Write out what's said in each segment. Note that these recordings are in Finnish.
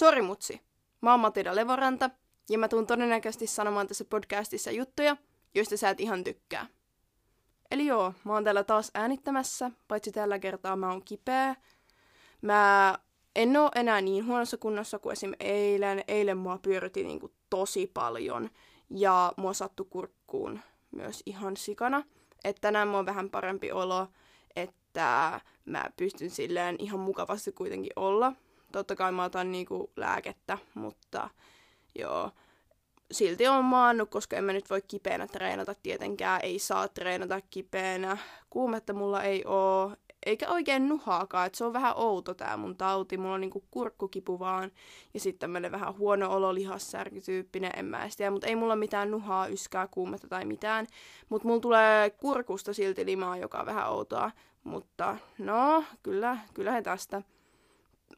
Sori mutsi, mä oon Matilda Levoranta, ja mä tuun todennäköisesti sanomaan tässä podcastissa juttuja, joista sä et ihan tykkää. Eli joo, mä oon täällä taas äänittämässä, paitsi tällä kertaa mä oon kipeä. Mä en oo enää niin huonossa kunnossa kuin esim. eilen. Eilen mua pyöriti niinku tosi paljon ja mua sattu kurkkuun myös ihan sikana. Että tänään mua on vähän parempi olo, että mä pystyn silleen ihan mukavasti kuitenkin olla. Totta kai mä otan niinku lääkettä, mutta joo, silti on maannut, koska en mä nyt voi kipeänä treenata tietenkään, ei saa treenata kipeänä. Kuumetta mulla ei oo, eikä oikein nuhaakaan, että se on vähän outo tää mun tauti. Mulla on niinku kurkkukipu vaan ja sitten tämmönen vähän huono olo, lihassärkytyyppinen, en mä tiedä, mutta ei mulla mitään nuhaa, yskää, kuumetta tai mitään. Mutta mulla tulee kurkusta silti limaa, joka on vähän outoa. Mutta no, kyllä, kyllähän tästä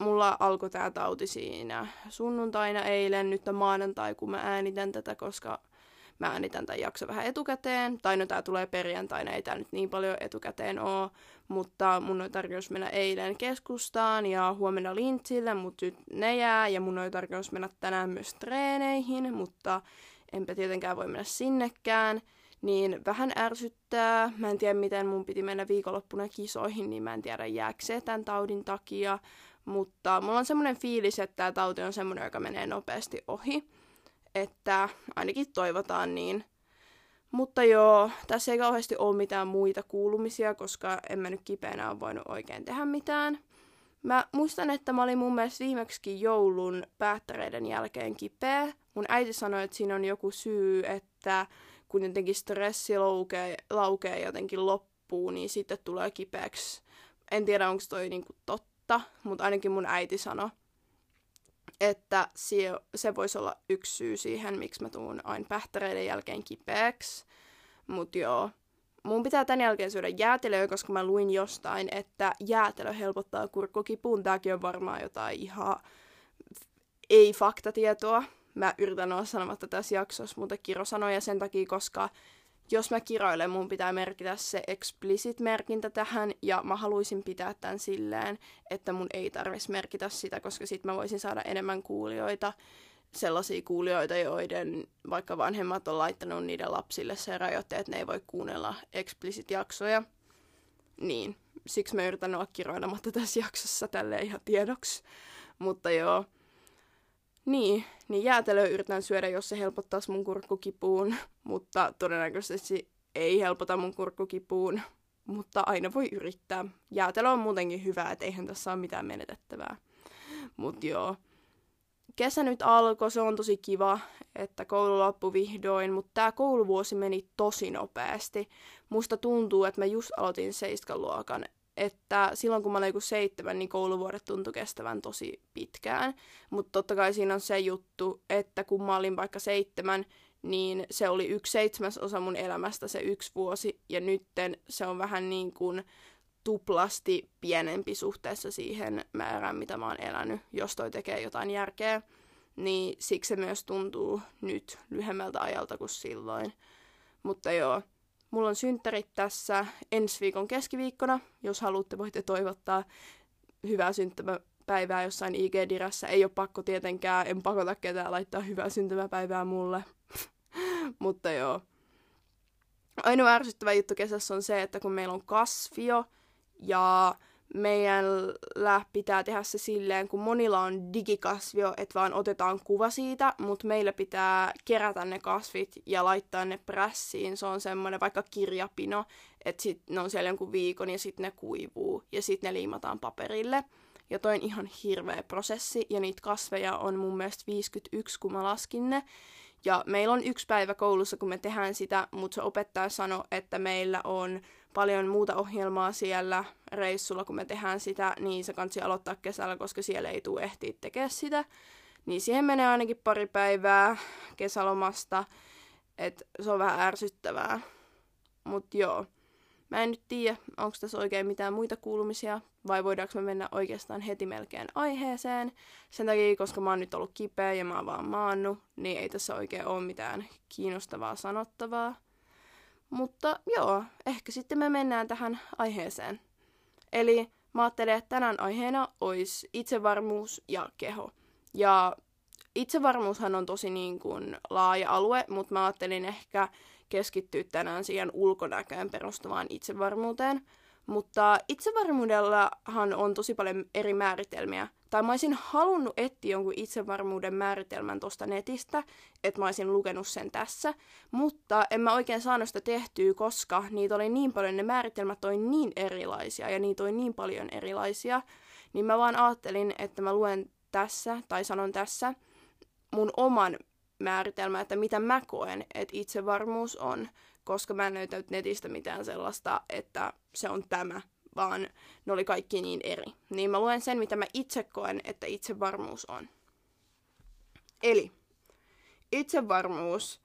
mulla alkoi tämä tauti siinä sunnuntaina eilen, nyt on maanantai, kun mä äänitän tätä, koska mä äänitän tämän jakso vähän etukäteen. Tai no tää tulee perjantaina, ei tää nyt niin paljon etukäteen oo. Mutta mun on tarkoitus mennä eilen keskustaan ja huomenna lintsille, mutta nyt ne jää. Ja mun on tarkoitus mennä tänään myös treeneihin, mutta enpä tietenkään voi mennä sinnekään. Niin vähän ärsyttää. Mä en tiedä, miten mun piti mennä viikonloppuna kisoihin, niin mä en tiedä jääkö se tämän taudin takia. Mutta mulla on semmoinen fiilis, että tämä tauti on semmoinen, joka menee nopeasti ohi. Että ainakin toivotaan niin. Mutta joo, tässä ei kauheasti ole mitään muita kuulumisia, koska en mä nyt kipeänä ole voinut oikein tehdä mitään. Mä muistan, että mä olin mun mielestä viimeksi joulun päättäreiden jälkeen kipeä. Mun äiti sanoi, että siinä on joku syy, että kun jotenkin stressi laukee, laukee jotenkin loppuun, niin sitten tulee kipeäksi. En tiedä, onko toi niinku totta totta, mutta ainakin mun äiti sanoi, että se, se voisi olla yksi syy siihen, miksi mä tuun aina pähtäreiden jälkeen kipeäksi. Mutta joo, mun pitää tämän jälkeen syödä jäätelöä, koska mä luin jostain, että jäätelö helpottaa kurkkukipuun. Tääkin on varmaan jotain ihan ei-faktatietoa. Mä yritän olla sanomatta tässä jaksossa, mutta Kiro sanoi ja sen takia, koska jos mä kiroilen, mun pitää merkitä se explicit-merkintä tähän, ja mä haluaisin pitää tämän silleen, että mun ei tarvitsisi merkitä sitä, koska sit mä voisin saada enemmän kuulijoita, sellaisia kuulijoita, joiden vaikka vanhemmat on laittanut niiden lapsille se rajoite, että ne ei voi kuunnella explicit-jaksoja. Niin, siksi mä yritän olla kiroilematta tässä jaksossa tälle ihan tiedoksi. Mutta joo, niin, niin jäätelöä yritän syödä, jos se helpottaisi mun kurkkukipuun, mutta todennäköisesti ei helpota mun kurkkukipuun, mutta aina voi yrittää. Jäätelö on muutenkin hyvä, että eihän tässä ole mitään menetettävää. Mut joo. Kesä nyt alkoi, se on tosi kiva, että koulu loppui vihdoin, mutta tämä kouluvuosi meni tosi nopeasti. Musta tuntuu, että mä just aloitin seiskaluokan että silloin kun mä olin joku seitsemän, niin kouluvuodet tuntui kestävän tosi pitkään. Mutta totta kai siinä on se juttu, että kun mä olin vaikka seitsemän, niin se oli yksi seitsemäs osa mun elämästä se yksi vuosi, ja nytten se on vähän niin kuin tuplasti pienempi suhteessa siihen määrään, mitä mä oon elänyt, jos toi tekee jotain järkeä. Niin siksi se myös tuntuu nyt lyhyemmältä ajalta kuin silloin. Mutta joo, Mulla on synttärit tässä ensi viikon keskiviikkona. Jos haluatte, voitte toivottaa hyvää syntymäpäivää jossain IG-dirässä. Ei ole pakko tietenkään, en pakota ketään laittaa hyvää syntymäpäivää mulle. Mutta joo. Ainoa ärsyttävä juttu kesässä on se, että kun meillä on kasvio ja meidän pitää tehdä se silleen, kun monilla on digikasvio, että vaan otetaan kuva siitä, mutta meillä pitää kerätä ne kasvit ja laittaa ne prässiin. Se on semmoinen vaikka kirjapino, että sit ne on siellä jonkun viikon ja sitten ne kuivuu ja sitten ne liimataan paperille. Ja toi on ihan hirveä prosessi ja niitä kasveja on mun mielestä 51, kun mä laskin ne. Ja meillä on yksi päivä koulussa, kun me tehdään sitä, mutta se opettaja sanoi, että meillä on paljon muuta ohjelmaa siellä reissulla, kun me tehdään sitä, niin se kansi aloittaa kesällä, koska siellä ei tule ehtiä tekemään sitä. Niin siihen menee ainakin pari päivää kesälomasta, että se on vähän ärsyttävää. Mut joo, mä en nyt tiedä, onko tässä oikein mitään muita kuulumisia, vai voidaanko me mennä oikeastaan heti melkein aiheeseen. Sen takia, koska mä oon nyt ollut kipeä ja mä oon vaan maannut, niin ei tässä oikein ole mitään kiinnostavaa sanottavaa. Mutta joo, ehkä sitten me mennään tähän aiheeseen. Eli mä ajattelen, että tänään aiheena olisi itsevarmuus ja keho. Ja itsevarmuushan on tosi niin kuin laaja alue, mutta mä ajattelin ehkä keskittyä tänään siihen ulkonäköön perustuvaan itsevarmuuteen. Mutta itsevarmuudellahan on tosi paljon eri määritelmiä. Tai mä olisin halunnut etsiä jonkun itsevarmuuden määritelmän tuosta netistä, että mä olisin lukenut sen tässä. Mutta en mä oikein saanut sitä tehtyä, koska niitä oli niin paljon, ne määritelmät oli niin erilaisia ja niitä oli niin paljon erilaisia. Niin mä vaan ajattelin, että mä luen tässä, tai sanon tässä, mun oman määritelmän, että mitä mä koen, että itsevarmuus on koska mä en löytänyt netistä mitään sellaista, että se on tämä, vaan ne oli kaikki niin eri. Niin mä luen sen, mitä mä itse koen, että itsevarmuus on. Eli itsevarmuus,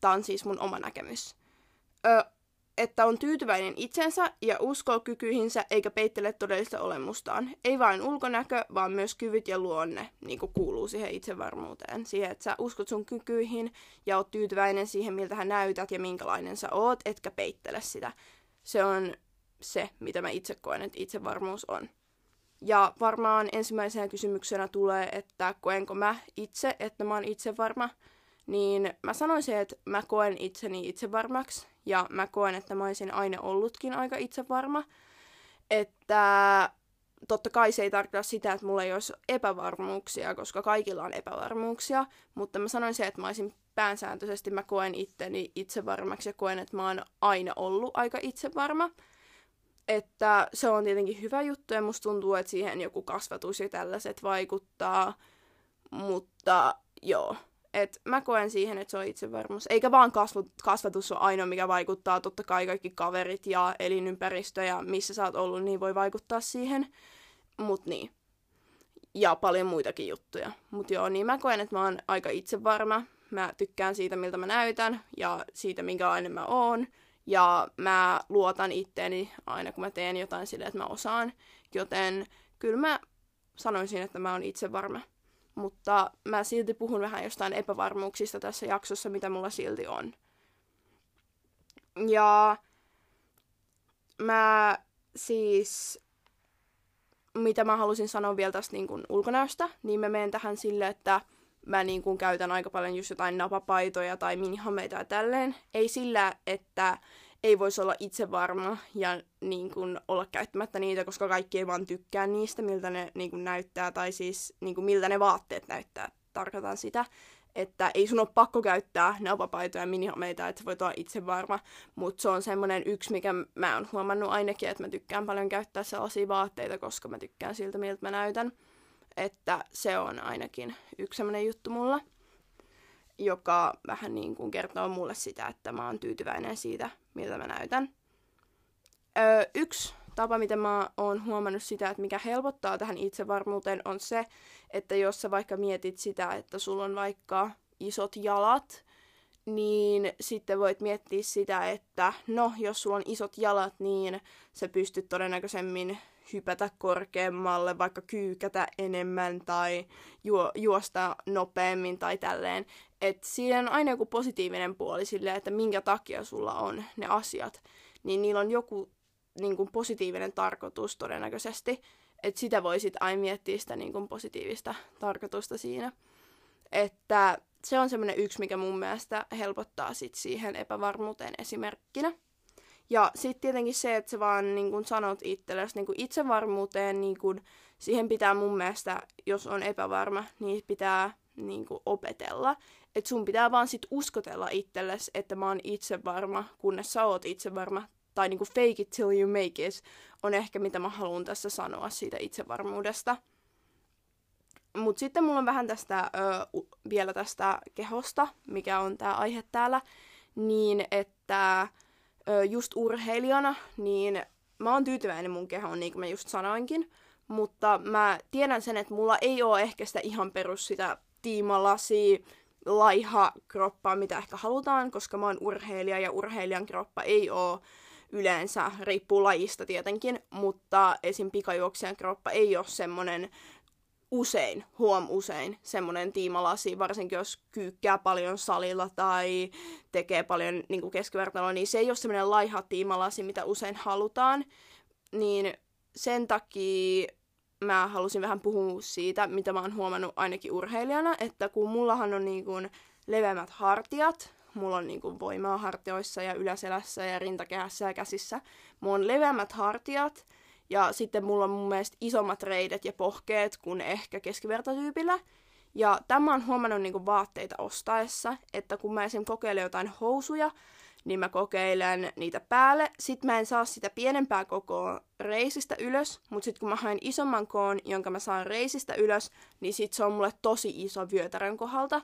tämä on siis mun oma näkemys. Ö, että on tyytyväinen itsensä ja uskoo kykyihinsä eikä peittele todellista olemustaan. Ei vain ulkonäkö, vaan myös kyvyt ja luonne niin kuin kuuluu siihen itsevarmuuteen. Siihen, että sä uskot sun kykyihin ja oot tyytyväinen siihen, miltä hän näytät ja minkälainen sä oot, etkä peittele sitä. Se on se, mitä mä itse koen, että itsevarmuus on. Ja varmaan ensimmäisenä kysymyksenä tulee, että koenko mä itse, että mä oon itsevarma, niin mä sanoisin, että mä koen itseni itsevarmaksi ja mä koen, että mä olisin aina ollutkin aika itsevarma. Että totta kai se ei tarkoita sitä, että mulla ei olisi epävarmuuksia, koska kaikilla on epävarmuuksia, mutta mä sanoisin, että mä olisin päänsääntöisesti, mä koen itteni itsevarmaksi ja koen, että mä oon aina ollut aika itsevarma. Että se on tietenkin hyvä juttu ja musta tuntuu, että siihen joku kasvatus ja tällaiset vaikuttaa, mutta joo, et mä koen siihen, että se on itsevarmuus. Eikä vaan kasvu, kasvatus ole ainoa, mikä vaikuttaa. Totta kai kaikki kaverit ja elinympäristö ja missä sä oot ollut, niin voi vaikuttaa siihen. Mut niin. Ja paljon muitakin juttuja. Mut joo, niin mä koen, että mä oon aika itsevarma. Mä tykkään siitä, miltä mä näytän ja siitä, minkälainen mä oon. Ja mä luotan itteeni aina, kun mä teen jotain silleen, että mä osaan. Joten kyllä mä sanoisin, että mä oon itsevarma mutta mä silti puhun vähän jostain epävarmuuksista tässä jaksossa, mitä mulla silti on. Ja mä siis, mitä mä halusin sanoa vielä tästä niin ulkonäöstä, niin mä menen tähän sille, että mä niin kuin käytän aika paljon just jotain napapaitoja tai minihameita ja tälleen. Ei sillä, että ei voisi olla itse varma ja niin kuin, olla käyttämättä niitä, koska kaikki ei vaan tykkää niistä, miltä ne niin kuin, näyttää, tai siis niin kuin, miltä ne vaatteet näyttää. Tarkoitan sitä, että ei sun ole pakko käyttää napapaitoja ja minihameita, että voit olla itse varma, mutta se on semmoinen yksi, mikä mä oon huomannut ainakin, että mä tykkään paljon käyttää sellaisia vaatteita, koska mä tykkään siltä, miltä mä näytän. Että se on ainakin yksi semmoinen juttu mulla joka vähän niin kuin kertoo mulle sitä, että mä oon tyytyväinen siitä, miltä mä näytän. Öö, yksi tapa, miten mä oon huomannut sitä, että mikä helpottaa tähän itsevarmuuteen, on se, että jos sä vaikka mietit sitä, että sulla on vaikka isot jalat, niin sitten voit miettiä sitä, että no, jos sulla on isot jalat, niin sä pystyt todennäköisemmin hypätä korkeammalle, vaikka kyykätä enemmän tai juo, juosta nopeammin tai tälleen. Että siinä on aina joku positiivinen puoli silleen, että minkä takia sulla on ne asiat. Niin niillä on joku niin kuin positiivinen tarkoitus todennäköisesti. Että sitä voisit aina miettiä sitä niin kuin positiivista tarkoitusta siinä. Että se on semmoinen yksi, mikä mun mielestä helpottaa sit siihen epävarmuuteen esimerkkinä. Ja sitten tietenkin se, että sä vaan niin kun sanot itsellesi niin itsevarmuuteen, niin kun, siihen pitää mun mielestä, jos on epävarma, niin pitää niin kun, opetella. Että sun pitää vaan sit uskotella itsellesi, että mä oon itsevarma, kunnes sä oot itsevarma. Tai niin fake it till you make it on ehkä mitä mä haluan tässä sanoa siitä itsevarmuudesta. Mutta sitten mulla on vähän tästä, ö, vielä tästä kehosta, mikä on tämä aihe täällä, niin että just urheilijana, niin mä oon tyytyväinen mun kehoon, niin kuin mä just sanoinkin. Mutta mä tiedän sen, että mulla ei ole ehkä sitä ihan perus sitä tiimalasi, laiha kroppaa, mitä ehkä halutaan, koska mä oon urheilija ja urheilijan kroppa ei ole yleensä, riippuu lajista tietenkin, mutta esim. pikajuoksijan kroppa ei ole semmonen usein, huom usein, semmoinen tiimalasi, varsinkin jos kyykkää paljon salilla tai tekee paljon niin keskivertailua, niin se ei ole semmoinen laiha tiimalasi, mitä usein halutaan. Niin sen takia mä halusin vähän puhua siitä, mitä mä oon huomannut ainakin urheilijana, että kun mullahan on niin kuin leveämmät hartiat, mulla on niin kuin voimaa hartioissa ja yläselässä ja rintakehässä ja käsissä, mulla on leveämmät hartiat, ja sitten mulla on mun mielestä isommat reidet ja pohkeet kuin ehkä keskivertotyypillä. Ja tämä on huomannut niinku vaatteita ostaessa, että kun mä esim. kokeilen jotain housuja, niin mä kokeilen niitä päälle. Sitten mä en saa sitä pienempää kokoa reisistä ylös, mutta sitten kun mä haen isomman koon, jonka mä saan reisistä ylös, niin sit se on mulle tosi iso vyötärön kohdalta.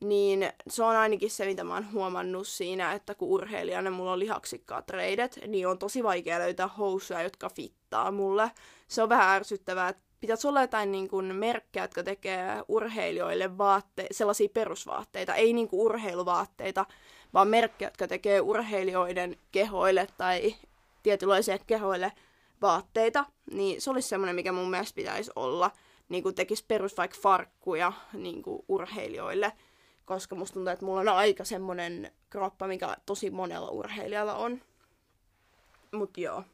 Niin se on ainakin se, mitä mä oon huomannut siinä, että kun urheilijana mulla on lihaksikkaat reidet, niin on tosi vaikea löytää housuja, jotka fittaa mulle. Se on vähän ärsyttävää, että pitäisi olla jotain niin kuin merkkejä, jotka tekee urheilijoille vaatte- sellaisia perusvaatteita, ei niin kuin urheiluvaatteita, vaan merkkejä, jotka tekee urheilijoiden kehoille tai tietynlaisille kehoille vaatteita, niin se olisi semmoinen, mikä mun mielestä pitäisi olla, niin kuin tekisi perus vaikka farkkuja niin kuin urheilijoille, koska musta tuntuu, että mulla on aika semmoinen kroppa, mikä tosi monella urheilijalla on. Mut joo.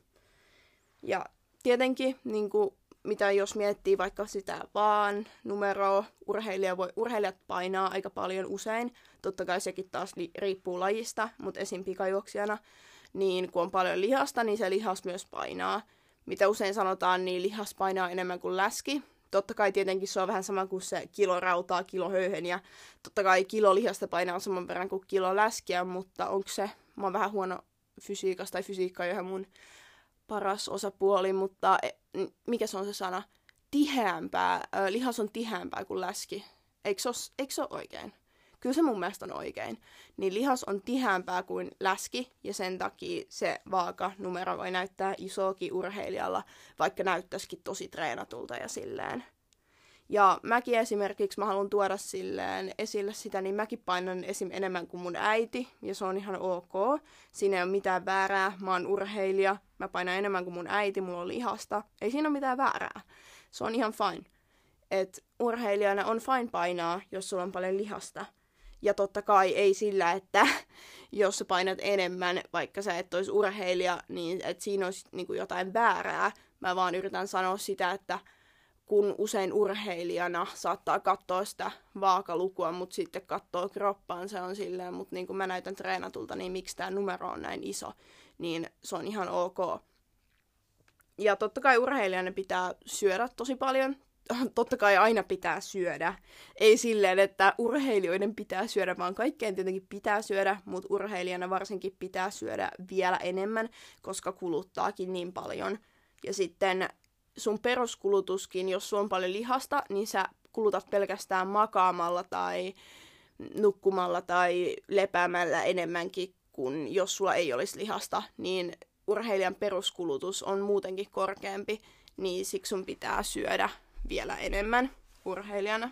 Ja tietenkin niin kuin mitä jos miettii vaikka sitä vaan numeroa, urheilija voi, urheilijat painaa aika paljon usein, totta kai sekin taas li, riippuu lajista, mutta esim. pikajuoksijana, niin kun on paljon lihasta, niin se lihas myös painaa. Mitä usein sanotaan, niin lihas painaa enemmän kuin läski. Totta kai tietenkin se on vähän sama kuin se kilo rautaa, kilo höyhen ja totta kai kilo lihasta painaa saman verran kuin kilo läskiä, mutta onko se, mä oon vähän huono fysiikasta tai fysiikka on ihan mun paras osapuoli, mutta e, mikä se on se sana? Tiheämpää, lihas on tiheämpää kuin läski. Eikö se, ole, oikein? Kyllä se mun mielestä on oikein. Niin lihas on tiheämpää kuin läski, ja sen takia se vaaka numero voi näyttää isoakin urheilijalla, vaikka näyttäisikin tosi treenatulta ja silleen. Ja mäkin esimerkiksi, mä haluan tuoda silleen esille sitä, niin mäkin painan esim. enemmän kuin mun äiti, ja se on ihan ok. Siinä ei ole mitään väärää, mä oon urheilija, mä painan enemmän kuin mun äiti, mulla on lihasta. Ei siinä ole mitään väärää. Se on ihan fine. Et urheilijana on fine painaa, jos sulla on paljon lihasta. Ja totta kai ei sillä, että jos sä painat enemmän, vaikka sä et olisi urheilija, niin että siinä olisi niin jotain väärää. Mä vaan yritän sanoa sitä, että kun usein urheilijana saattaa katsoa sitä vaakalukua, mutta sitten katsoo kroppaan, se on silleen, mutta niin kuin mä näytän treenatulta, niin miksi tämä numero on näin iso, niin se on ihan ok. Ja totta kai urheilijana pitää syödä tosi paljon. Totta kai aina pitää syödä. Ei silleen, että urheilijoiden pitää syödä, vaan kaikkeen tietenkin pitää syödä, mutta urheilijana varsinkin pitää syödä vielä enemmän, koska kuluttaakin niin paljon. Ja sitten sun peruskulutuskin, jos sulla on paljon lihasta, niin sä kulutat pelkästään makaamalla tai nukkumalla tai lepäämällä enemmänkin kuin jos sulla ei olisi lihasta, niin urheilijan peruskulutus on muutenkin korkeampi, niin siksi sun pitää syödä vielä enemmän urheilijana.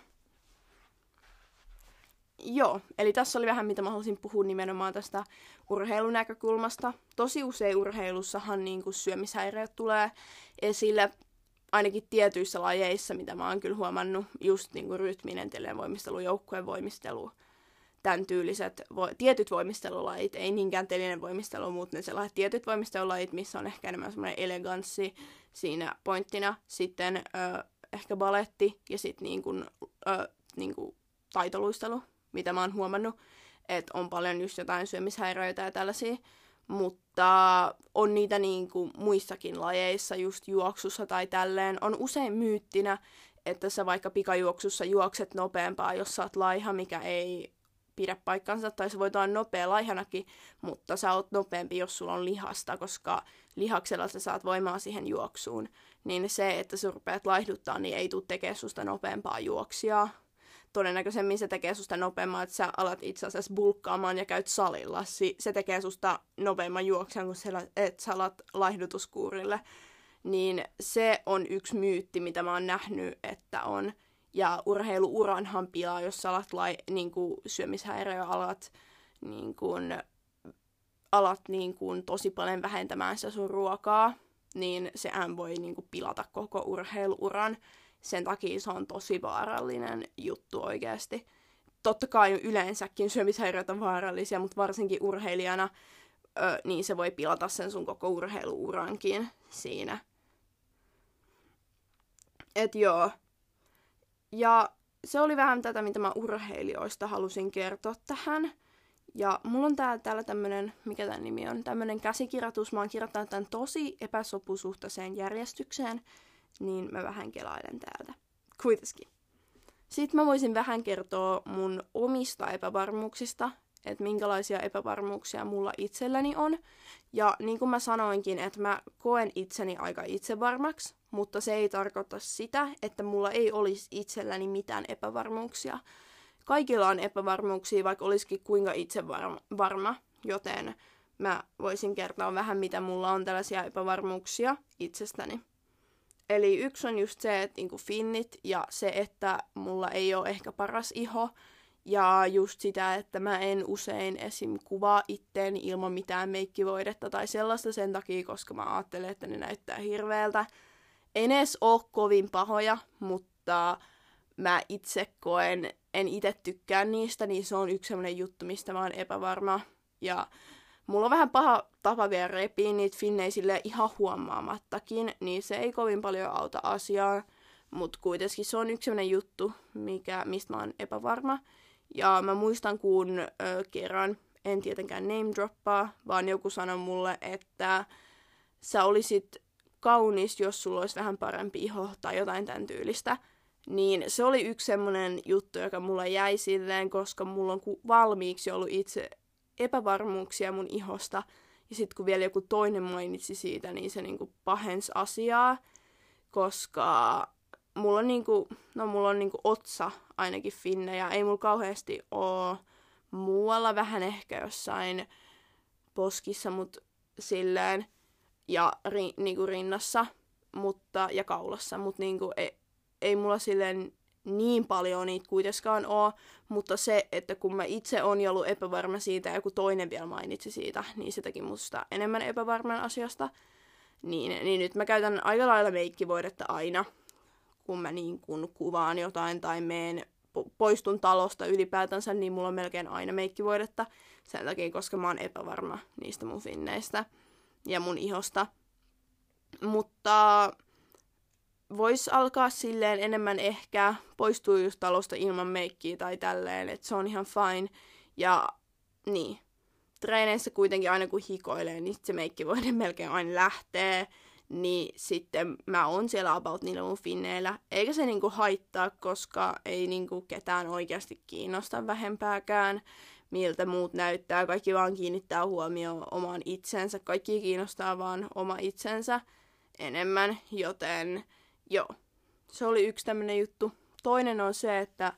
Joo, eli tässä oli vähän mitä mä halusin puhua nimenomaan tästä urheilunäkökulmasta. Tosi usein urheilussahan niin syömishäiriöt tulee esille ainakin tietyissä lajeissa, mitä mä oon kyllä huomannut, just niin kuin rytminen televoimistelu, joukkueen voimistelu, tämän tyyliset vo- tietyt voimistelulajit, ei niinkään telinen voimistelu, mutta ne sellaiset tietyt voimistelulajit, missä on ehkä enemmän semmoinen eleganssi siinä pointtina, sitten ö, ehkä baletti ja sitten niin kuin, ö, niin kuin taitoluistelu, mitä mä oon huomannut, että on paljon just jotain syömishäiriöitä ja tällaisia, mutta on niitä niin kuin muissakin lajeissa, just juoksussa tai tälleen. On usein myyttinä, että sä vaikka pikajuoksussa juokset nopeampaa, jos sä oot laiha, mikä ei pidä paikkansa, tai sä voit olla nopea laihanakin, mutta sä oot nopeampi, jos sulla on lihasta, koska lihaksella sä saat voimaa siihen juoksuun. Niin se, että sä rupeat laihduttaa, niin ei tule tekemään susta nopeampaa juoksijaa todennäköisemmin se tekee susta nopeamman, että sä alat itse asiassa bulkkaamaan ja käyt salilla. Se tekee susta nopeamman juoksen, kun sä, et sä alat laihdutuskuurille. Niin se on yksi myytti, mitä mä oon nähnyt, että on. Ja urheiluuranhan pilaa, jos sä alat lai, niin kuin syömishäiriöalat niin kuin, alat niin kuin, tosi paljon vähentämään sitä sun ruokaa, niin sehän voi niin kuin, pilata koko urheiluuran sen takia se on tosi vaarallinen juttu oikeasti. Totta kai yleensäkin syömishäiriöt on vaarallisia, mutta varsinkin urheilijana, ö, niin se voi pilata sen sun koko urheiluurankin siinä. Et joo. Ja se oli vähän tätä, mitä mä urheilijoista halusin kertoa tähän. Ja mulla on täällä, täällä tämmönen, mikä tämän nimi on, tämmönen käsikirjoitus. Mä oon kirjoittanut tämän tosi epäsopusuhtaiseen järjestykseen, niin mä vähän kelailen täältä. Kuitenkin. Sitten mä voisin vähän kertoa mun omista epävarmuuksista, että minkälaisia epävarmuuksia mulla itselläni on. Ja niin kuin mä sanoinkin, että mä koen itseni aika itsevarmaksi, mutta se ei tarkoita sitä, että mulla ei olisi itselläni mitään epävarmuuksia. Kaikilla on epävarmuuksia, vaikka olisikin kuinka itsevarma, joten mä voisin kertoa vähän, mitä mulla on tällaisia epävarmuuksia itsestäni. Eli yksi on just se, että niinku finnit ja se, että mulla ei ole ehkä paras iho. Ja just sitä, että mä en usein esim. kuvaa itteeni ilman mitään meikkivoidetta tai sellaista sen takia, koska mä ajattelen, että ne näyttää hirveältä. En edes ole kovin pahoja, mutta mä itse koen, en itse tykkää niistä, niin se on yksi sellainen juttu, mistä mä oon epävarma. Ja mulla on vähän paha tapa vielä repiä niitä finnejä sille ihan huomaamattakin, niin se ei kovin paljon auta asiaa. Mutta kuitenkin se on yksi sellainen juttu, mikä, mistä mä oon epävarma. Ja mä muistan, kun ö, kerran, en tietenkään name droppaa, vaan joku sanoi mulle, että sä olisit kaunis, jos sulla olisi vähän parempi iho tai jotain tämän tyylistä. Niin se oli yksi semmoinen juttu, joka mulla jäi silleen, koska mulla on valmiiksi ollut itse epävarmuuksia mun ihosta. Ja sitten kun vielä joku toinen mainitsi siitä, niin se niinku pahensi asiaa, koska mulla on, niinku, no mulla on niinku otsa ainakin finnejä. Ei mulla kauheasti oo muualla, vähän ehkä jossain poskissa, mut silleen, ja ri, niinku rinnassa mutta, ja kaulassa, mutta niinku, ei, ei mulla silleen niin paljon niitä kuitenkaan ole, mutta se, että kun mä itse on ollut epävarma siitä ja joku toinen vielä mainitsi siitä, niin se teki musta enemmän epävarman asiasta. Niin, niin nyt mä käytän aika lailla meikkivoidetta aina, kun mä niin kun kuvaan jotain tai meen poistun talosta ylipäätänsä, niin mulla on melkein aina meikkivoidetta sen takia, koska mä oon epävarma niistä mun finneistä ja mun ihosta. Mutta vois alkaa silleen enemmän ehkä poistua just talosta ilman meikkiä tai tälleen, että se on ihan fine. Ja niin, treeneissä kuitenkin aina kun hikoilee, niin se meikki voi melkein aina lähtee. Niin sitten mä oon siellä about niillä mun finneillä. Eikä se niinku haittaa, koska ei niinku ketään oikeasti kiinnosta vähempääkään miltä muut näyttää. Kaikki vaan kiinnittää huomioon omaan itsensä. Kaikki kiinnostaa vaan oma itsensä enemmän, joten Joo, se oli yksi tämmönen juttu. Toinen on se, että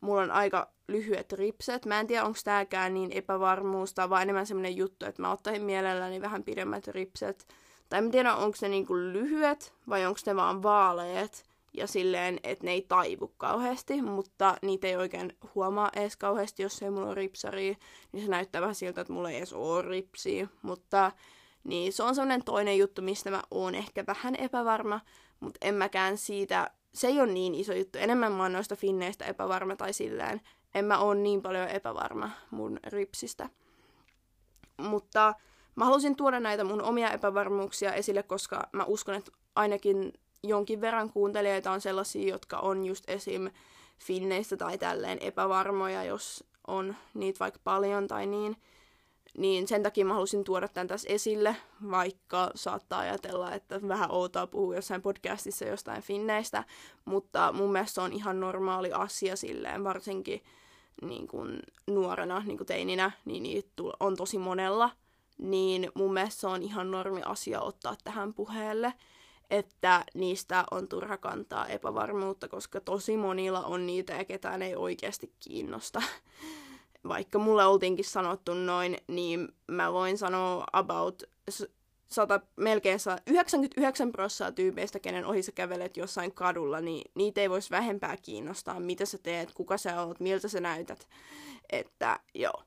mulla on aika lyhyet ripset. Mä en tiedä, onko tääkään niin epävarmuus tai vaan enemmän semmonen juttu, että mä ottaisin mielelläni vähän pidemmät ripset. Tai en tiedä, onko ne niinku lyhyet vai onko ne vaan vaaleet ja silleen, että ne ei taivu kauheasti, mutta niitä ei oikein huomaa edes kauheasti, jos ei mulla ole ripsaria, niin se näyttää vähän siltä, että mulla ei edes ole ripsiä, mutta niin se on semmoinen toinen juttu, mistä mä oon ehkä vähän epävarma, mutta en mäkään siitä, se ei ole niin iso juttu. Enemmän mä oon noista finneistä epävarma tai silleen, en mä oon niin paljon epävarma mun ripsistä. Mutta mä halusin tuoda näitä mun omia epävarmuuksia esille, koska mä uskon, että ainakin jonkin verran kuuntelijoita on sellaisia, jotka on just esim. finneistä tai tälleen epävarmoja, jos on niitä vaikka paljon tai niin. Niin sen takia mä halusin tuoda tämän tässä esille, vaikka saattaa ajatella, että vähän outoa puhua jossain podcastissa jostain finneistä, mutta mun mielestä se on ihan normaali asia silleen, varsinkin niin kuin nuorena, niin kuin teininä, niin niitä on tosi monella, niin mun mielestä se on ihan normi asia ottaa tähän puheelle, että niistä on turha kantaa epävarmuutta, koska tosi monilla on niitä ja ketään ei oikeasti kiinnosta vaikka mulle oltiinkin sanottu noin, niin mä voin sanoa about 100, melkein 99 prosenttia tyypeistä, kenen ohi sä kävelet jossain kadulla, niin niitä ei voisi vähempää kiinnostaa, mitä sä teet, kuka sä oot, miltä sä näytät. Että joo.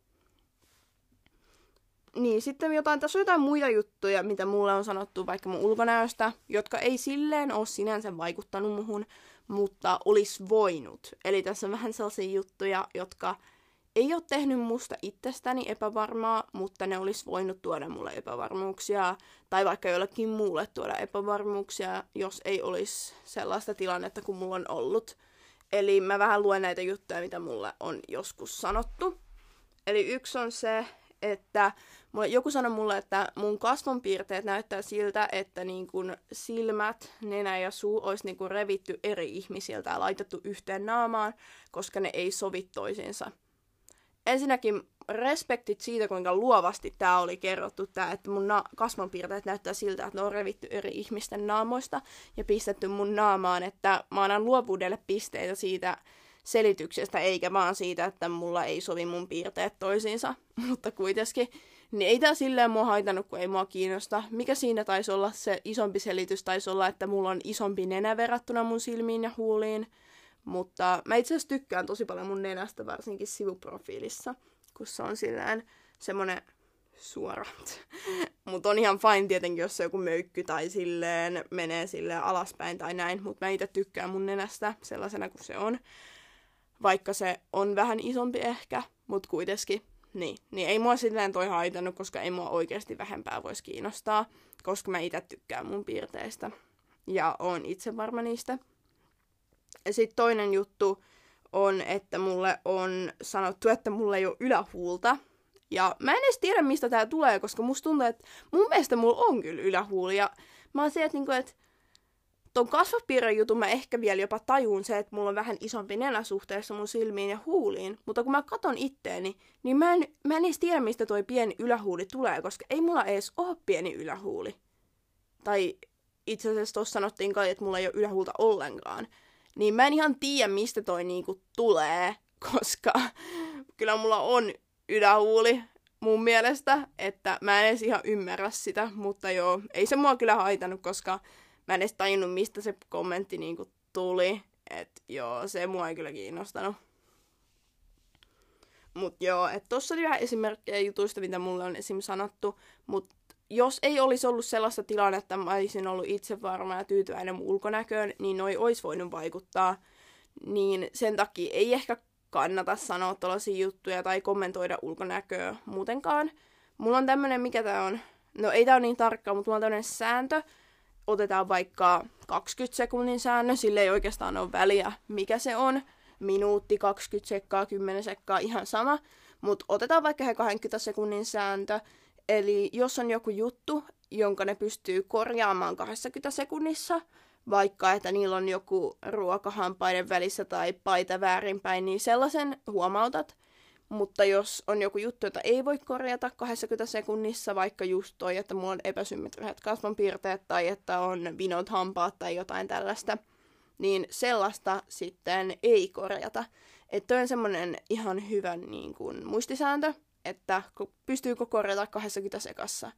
Niin, sitten jotain, tässä on jotain muita juttuja, mitä mulle on sanottu vaikka mun ulkonäöstä, jotka ei silleen ole sinänsä vaikuttanut muhun, mutta olisi voinut. Eli tässä on vähän sellaisia juttuja, jotka ei ole tehnyt musta itsestäni epävarmaa, mutta ne olisi voinut tuoda mulle epävarmuuksia, tai vaikka jollekin muulle tuoda epävarmuuksia, jos ei olisi sellaista tilannetta kuin mulla on ollut. Eli mä vähän luen näitä juttuja, mitä mulle on joskus sanottu. Eli yksi on se, että mulle, joku sanoi mulle, että mun kasvonpiirteet näyttää siltä, että niin kun silmät, nenä ja suu olisi niin kun revitty eri ihmisiltä ja laitettu yhteen naamaan, koska ne ei sovi toisiinsa. Ensinnäkin respektit siitä, kuinka luovasti tämä oli kerrottu, tää, että mun na- kasvonpiirteet näyttää siltä, että ne on revitty eri ihmisten naamoista ja pistetty mun naamaan, että mä annan luovuudelle pisteitä siitä, selityksestä, eikä vaan siitä, että mulla ei sovi mun piirteet toisiinsa. Mutta kuitenkin, niin ei tää silleen mua haitannut, kun ei mua kiinnosta. Mikä siinä taisi olla se isompi selitys, taisi olla, että mulla on isompi nenä verrattuna mun silmiin ja huuliin. Mutta mä itse asiassa tykkään tosi paljon mun nenästä, varsinkin sivuprofiilissa, kun se on silleen semmonen suora. Mutta on ihan fine tietenkin, jos se joku möykky tai silleen menee silleen alaspäin tai näin. Mutta mä itse tykkään mun nenästä sellaisena kuin se on vaikka se on vähän isompi ehkä, mutta kuitenkin. Niin, niin ei mua silleen toi haitannut, koska ei mua oikeasti vähempää voisi kiinnostaa, koska mä itse tykkään mun piirteistä ja on itse varma niistä. Sitten toinen juttu on, että mulle on sanottu, että mulla ei ole ylähuulta. Ja mä en edes tiedä, mistä tää tulee, koska musta tuntuu, että mun mielestä mulla on kyllä ylähuuli. Ja mä oon se, että, niinku, että ton kasvopiirron jutun mä ehkä vielä jopa tajuun se, että mulla on vähän isompi nenä suhteessa mun silmiin ja huuliin. Mutta kun mä katon itteeni, niin mä en, mä en edes tiedä, mistä toi pieni ylähuuli tulee, koska ei mulla edes ole pieni ylähuuli. Tai itse asiassa tuossa sanottiin kai, että mulla ei ole ylähuulta ollenkaan. Niin mä en ihan tiedä, mistä toi niinku tulee, koska kyllä mulla on ylähuuli mun mielestä, että mä en edes ihan ymmärrä sitä, mutta joo, ei se mua kyllä haitannut, koska mä en edes tajunnut, mistä se kommentti niinku tuli. että joo, se mua ei kyllä kiinnostanut. Mut joo, että tossa oli vähän esimerkkejä jutuista, mitä mulle on esim. sanottu, mut jos ei olisi ollut sellaista tilannetta, että mä olisin ollut itse varma ja tyytyväinen mun ulkonäköön, niin noi olisi voinut vaikuttaa. Niin sen takia ei ehkä kannata sanoa tällaisia juttuja tai kommentoida ulkonäköä muutenkaan. Mulla on tämmönen, mikä tää on, no ei tää ole niin tarkkaa, mutta mulla on tämmönen sääntö, otetaan vaikka 20 sekunnin säännö, sille ei oikeastaan ole väliä, mikä se on. Minuutti, 20 sekkaa, 10 sekkaa, ihan sama. Mutta otetaan vaikka he 20 sekunnin sääntö. Eli jos on joku juttu, jonka ne pystyy korjaamaan 20 sekunnissa, vaikka että niillä on joku ruokahampaiden välissä tai paita väärinpäin, niin sellaisen huomautat. Mutta jos on joku juttu, jota ei voi korjata 20 sekunnissa, vaikka just toi, että mulla on epäsymmetriset kasvonpiirteet tai että on vinot hampaat tai jotain tällaista, niin sellaista sitten ei korjata. Että on semmoinen ihan hyvä niin kuin, muistisääntö, että pystyykö korjata 20 sekassa,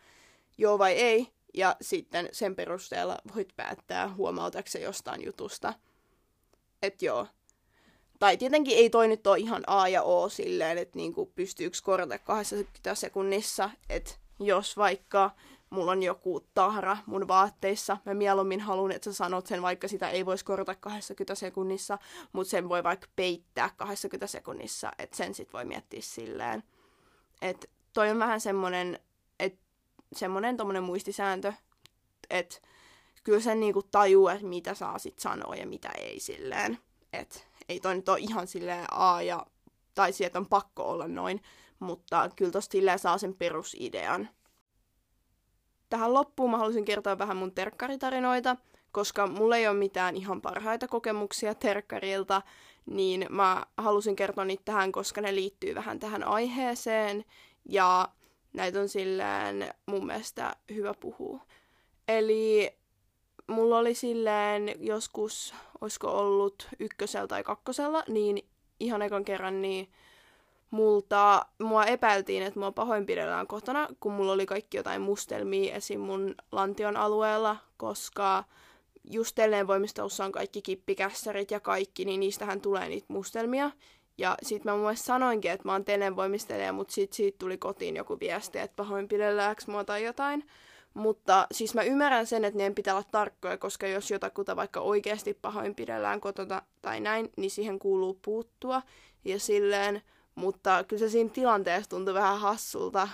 joo vai ei, ja sitten sen perusteella voit päättää huomautatko jostain jutusta. Että joo, tai tietenkin ei toi nyt ole ihan A ja O silleen, että niinku pystyykö korjata 20 sekunnissa, että jos vaikka mulla on joku tahra mun vaatteissa, mä mieluummin haluan, että sä sanot sen, vaikka sitä ei voisi korjata 20 sekunnissa, mutta sen voi vaikka peittää 20 sekunnissa, että sen sit voi miettiä silleen. Että toi on vähän semmonen, että semmonen tommonen muistisääntö, että kyllä sen niinku tajuu, että mitä saa sit sanoa ja mitä ei silleen. Että ei toi nyt ole ihan silleen A ja, tai sieltä on pakko olla noin, mutta kyllä tosta silleen saa sen perusidean. Tähän loppuun mä haluaisin kertoa vähän mun terkkaritarinoita, koska mulla ei ole mitään ihan parhaita kokemuksia terkkarilta, niin mä halusin kertoa niitä tähän, koska ne liittyy vähän tähän aiheeseen, ja näitä on silleen mun mielestä hyvä puhua. Eli mulla oli silleen joskus, olisiko ollut ykkösellä tai kakkosella, niin ihan ekan kerran niin multa, mua epäiltiin, että mua pahoinpidellään kotona, kun mulla oli kaikki jotain mustelmia esim. mun lantion alueella, koska just voimistelussa on kaikki kippikässärit ja kaikki, niin niistähän tulee niitä mustelmia. Ja sit mä mun sanoinkin, että mä oon voimistelija, mutta sit siitä tuli kotiin joku viesti, että pahoinpidelläänkö mua tai jotain. Mutta siis mä ymmärrän sen, että niiden pitää olla tarkkoja, koska jos jotakuta vaikka oikeasti pahoinpidellään kotona tai näin, niin siihen kuuluu puuttua. Ja silleen, Mutta kyllä se siinä tilanteessa tuntui vähän hassulta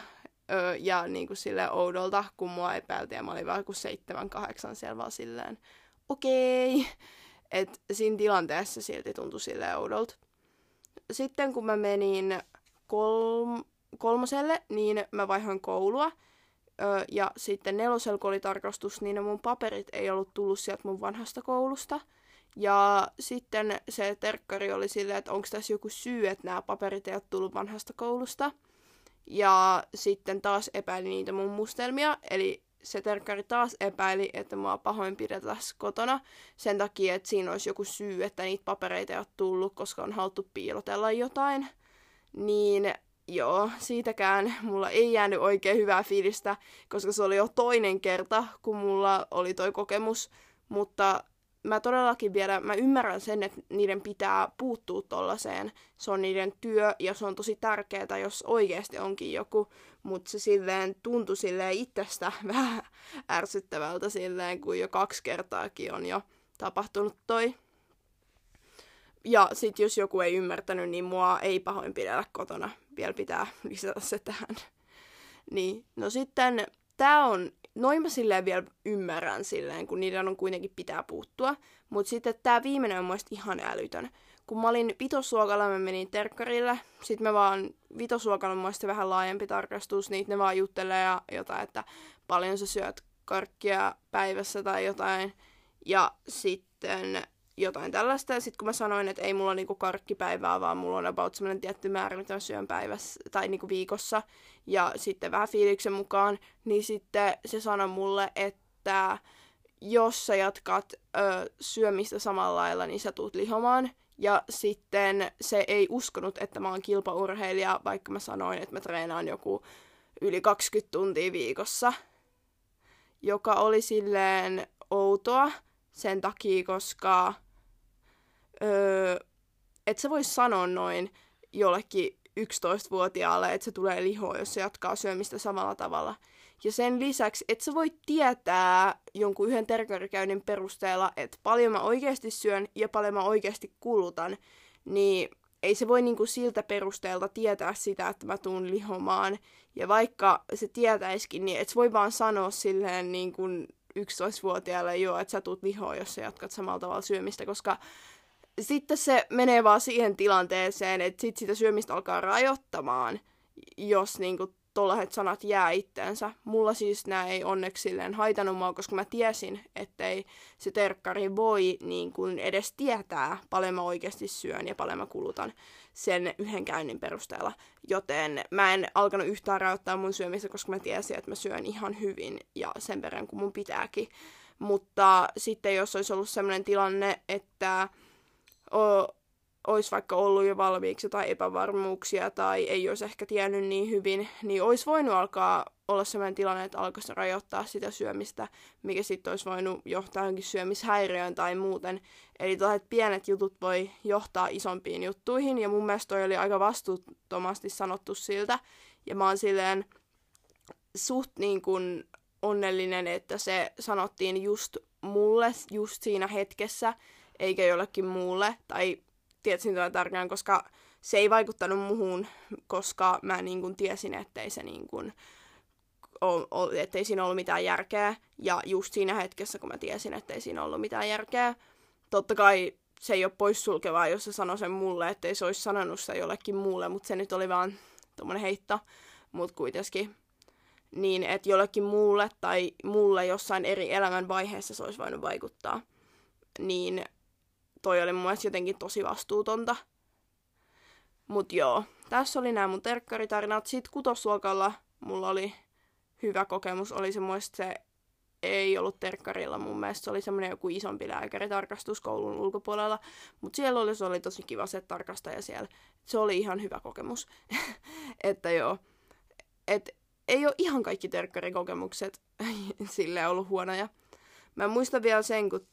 öö, ja niin kuin sille oudolta, kun mua epäiltiin ja mä olin vähän kuin seitsemän, kahdeksan siellä vaan silleen, okei. Että siinä tilanteessa silti tuntui silleen oudolta. Sitten kun mä menin kolm- kolmoselle, niin mä vaihoin koulua. Öö, ja sitten nelosella, kun oli tarkastus, niin ne mun paperit ei ollut tullut sieltä mun vanhasta koulusta. Ja sitten se terkkari oli silleen, että onko tässä joku syy, että nämä paperit ei ole tullut vanhasta koulusta. Ja sitten taas epäili niitä mun mustelmia, eli se terkkari taas epäili, että mua pahoinpidetään kotona sen takia, että siinä olisi joku syy, että niitä papereita ei ole tullut, koska on haluttu piilotella jotain. Niin joo, siitäkään mulla ei jäänyt oikein hyvää fiilistä, koska se oli jo toinen kerta, kun mulla oli toi kokemus, mutta mä todellakin vielä, mä ymmärrän sen, että niiden pitää puuttua tollaiseen. Se on niiden työ ja se on tosi tärkeää, jos oikeasti onkin joku, mutta se silleen tuntui silleen itsestä vähän ärsyttävältä silleen, kun jo kaksi kertaakin on jo tapahtunut toi. Ja sit jos joku ei ymmärtänyt, niin mua ei pahoinpidellä kotona. Vielä pitää lisätä se tähän. Niin, no sitten tää on noin mä silleen vielä ymmärrän silleen, kun niiden on kuitenkin pitää puuttua. Mutta sitten tämä viimeinen on muista ihan älytön. Kun mä olin vitosluokalla, mä menin terkkarille. Sitten me vaan, vitosluokalla on muista vähän laajempi tarkastus, niin ne vaan juttelee ja jotain, että paljon sä syöt karkkia päivässä tai jotain. Ja sitten jotain tällaista. Ja sitten kun mä sanoin, että ei mulla niinku karkkipäivää, vaan mulla on about semmoinen tietty määrä, mitä mä syön päivässä tai niinku viikossa, ja sitten vähän fiiliksen mukaan, niin sitten se sanoi mulle, että jos sä jatkat ö, syömistä samalla lailla, niin sä tuut lihomaan. Ja sitten se ei uskonut, että mä oon kilpaurheilija, vaikka mä sanoin, että mä treenaan joku yli 20 tuntia viikossa. Joka oli silleen outoa sen takia, koska öö, et sä vois sanoa noin jollekin 11-vuotiaalle, että se tulee lihoa, jos se jatkaa syömistä samalla tavalla. Ja sen lisäksi, että sä voit tietää jonkun yhden terveydenkäynnin perusteella, että paljon mä oikeasti syön ja paljon mä oikeasti kulutan, niin ei se voi niinku siltä perusteelta tietää sitä, että mä tuun lihomaan. Ja vaikka se tietäisikin, niin et sä voi vaan sanoa silleen niin kuin 11-vuotiaalle, joo, että sä tuut lihoa, jos sä jatkat samalla tavalla syömistä, koska sitten se menee vaan siihen tilanteeseen, että sit sitä syömistä alkaa rajoittamaan, jos niinku tollaset sanat jää itteensä. Mulla siis nämä ei onneksi silleen haitannut mua, koska mä tiesin, ettei se terkkari voi niin kuin edes tietää, paljon mä oikeasti syön ja paljon mä kulutan sen yhden käynnin perusteella. Joten mä en alkanut yhtään rajoittaa mun syömistä, koska mä tiesin, että mä syön ihan hyvin ja sen verran kuin mun pitääkin. Mutta sitten jos olisi ollut sellainen tilanne, että olisi vaikka ollut jo valmiiksi jotain epävarmuuksia tai ei olisi ehkä tiennyt niin hyvin, niin olisi voinut alkaa olla sellainen tilanne, että alkaisi rajoittaa sitä syömistä, mikä sitten olisi voinut johtaa johonkin syömishäiriöön tai muuten. Eli tällaiset pienet jutut voi johtaa isompiin juttuihin, ja mun mielestä toi oli aika vastuuttomasti sanottu siltä, ja mä oon silleen suht niin kuin onnellinen, että se sanottiin just mulle just siinä hetkessä, eikä jollekin muulle, tai tietysti tämä tärkeää, koska se ei vaikuttanut muuhun, koska mä niin kuin tiesin, ettei se niin kuin, ettei siinä ollut mitään järkeä. Ja just siinä hetkessä, kun mä tiesin, ettei siinä ollut mitään järkeä, totta kai se ei ole poissulkevaa, jos se sanoi sen mulle, ettei se olisi sanonut se jollekin muulle, mutta se nyt oli vaan tuommoinen heitto, mutta kuitenkin. Niin, että jollekin muulle tai mulle jossain eri elämän vaiheessa se olisi voinut vaikuttaa. Niin toi oli mun mielestä jotenkin tosi vastuutonta. Mut joo, tässä oli nämä mun terkkaritarinat. Sitten kutosluokalla mulla oli hyvä kokemus. Oli se se ei ollut terkkarilla mun mielestä. Se oli semmoinen joku isompi lääkäritarkastus koulun ulkopuolella. Mutta siellä oli, se oli tosi kiva se tarkastaja siellä. Se oli ihan hyvä kokemus. että joo. Et ei ole ihan kaikki terkkarikokemukset sille ollut huonoja. Mä muistan vielä sen, kun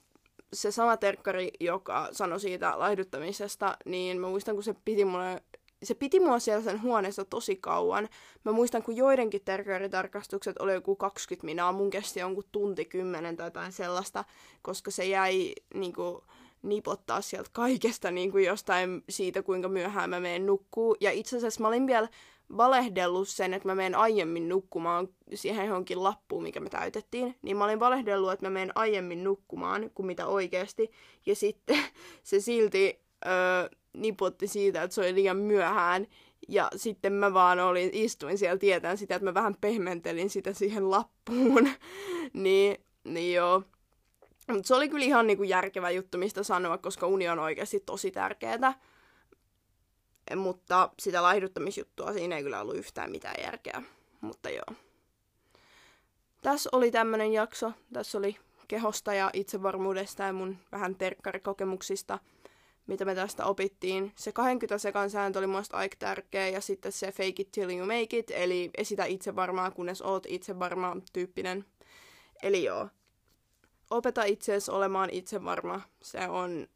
se sama terkkari, joka sanoi siitä laihduttamisesta, niin mä muistan, kun se piti mulle se piti mua siellä sen huoneessa tosi kauan. Mä muistan, kun joidenkin terkkaritarkastukset oli joku 20 minaa, mun kesti jonkun tunti kymmenen tai jotain sellaista, koska se jäi niinku, nipottaa sieltä kaikesta niin kuin jostain siitä, kuinka myöhään mä menen nukkuu. Ja itse asiassa mä olin vielä valehdellut sen, että mä menen aiemmin nukkumaan siihen johonkin lappuun, mikä me täytettiin. Niin mä olin valehdellut, että mä menen aiemmin nukkumaan kuin mitä oikeasti. Ja sitten se silti öö, niputti siitä, että se oli liian myöhään. Ja sitten mä vaan olin, istuin siellä tietään sitä, että mä vähän pehmentelin sitä siihen lappuun. niin, niin joo. Mutta se oli kyllä ihan niinku järkevä juttu, mistä sanoa, koska uni on oikeasti tosi tärkeää. Mutta sitä laihduttamisjuttua siinä ei kyllä ollut yhtään mitään järkeä. Mutta joo. Tässä oli tämmönen jakso. Tässä oli kehosta ja itsevarmuudesta ja mun vähän terkkarikokemuksista, mitä me tästä opittiin. Se 20 sekan sääntö oli muista aika tärkeä ja sitten se fake it till you make it, eli esitä itse varmaa, kunnes oot itse varma tyyppinen. Eli joo, opeta itseesi olemaan itse varma. Se on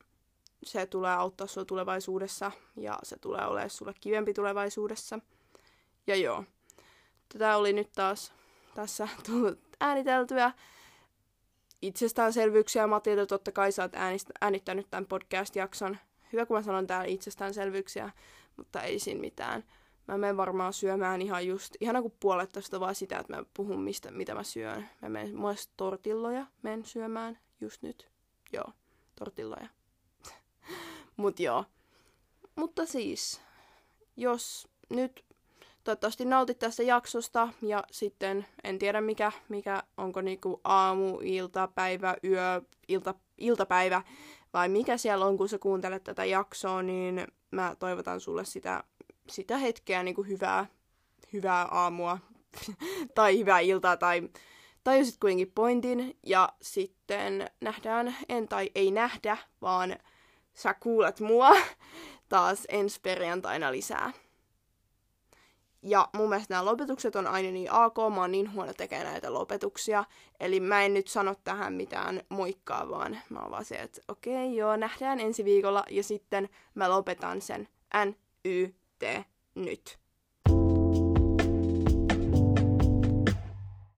se tulee auttaa sinua tulevaisuudessa ja se tulee olemaan sulle kivempi tulevaisuudessa. Ja joo, tätä oli nyt taas tässä tullut ääniteltyä. Itsestäänselvyyksiä, Matilda, totta kai sä oot äänistä, äänittänyt tämän podcast-jakson. Hyvä, kun mä sanon täällä itsestäänselvyyksiä, mutta ei siinä mitään. Mä menen varmaan syömään ihan just, ihan kuin puolet tästä vaan sitä, että mä puhun mistä, mitä mä syön. Mä menen myös tortilloja, menen syömään just nyt. Joo, tortilloja. Mut joo. Mutta siis, jos nyt toivottavasti nautit tästä jaksosta ja sitten en tiedä mikä, mikä onko niinku aamu, ilta, päivä, yö, ilta, iltapäivä vai mikä siellä on, kun sä kuuntelet tätä jaksoa, niin mä toivotan sulle sitä, sitä hetkeä niinku hyvää, hyvää aamua tai hyvää iltaa tai tajusit kuitenkin pointin ja sitten nähdään, en tai ei nähdä, vaan sä kuulet mua taas ensi perjantaina lisää. Ja mun mielestä nämä lopetukset on aina niin AK, mä oon niin huono tekemään näitä lopetuksia. Eli mä en nyt sano tähän mitään moikkaa, vaan mä oon vaan se, että okei, okay, joo, nähdään ensi viikolla. Ja sitten mä lopetan sen N-Y-T nyt.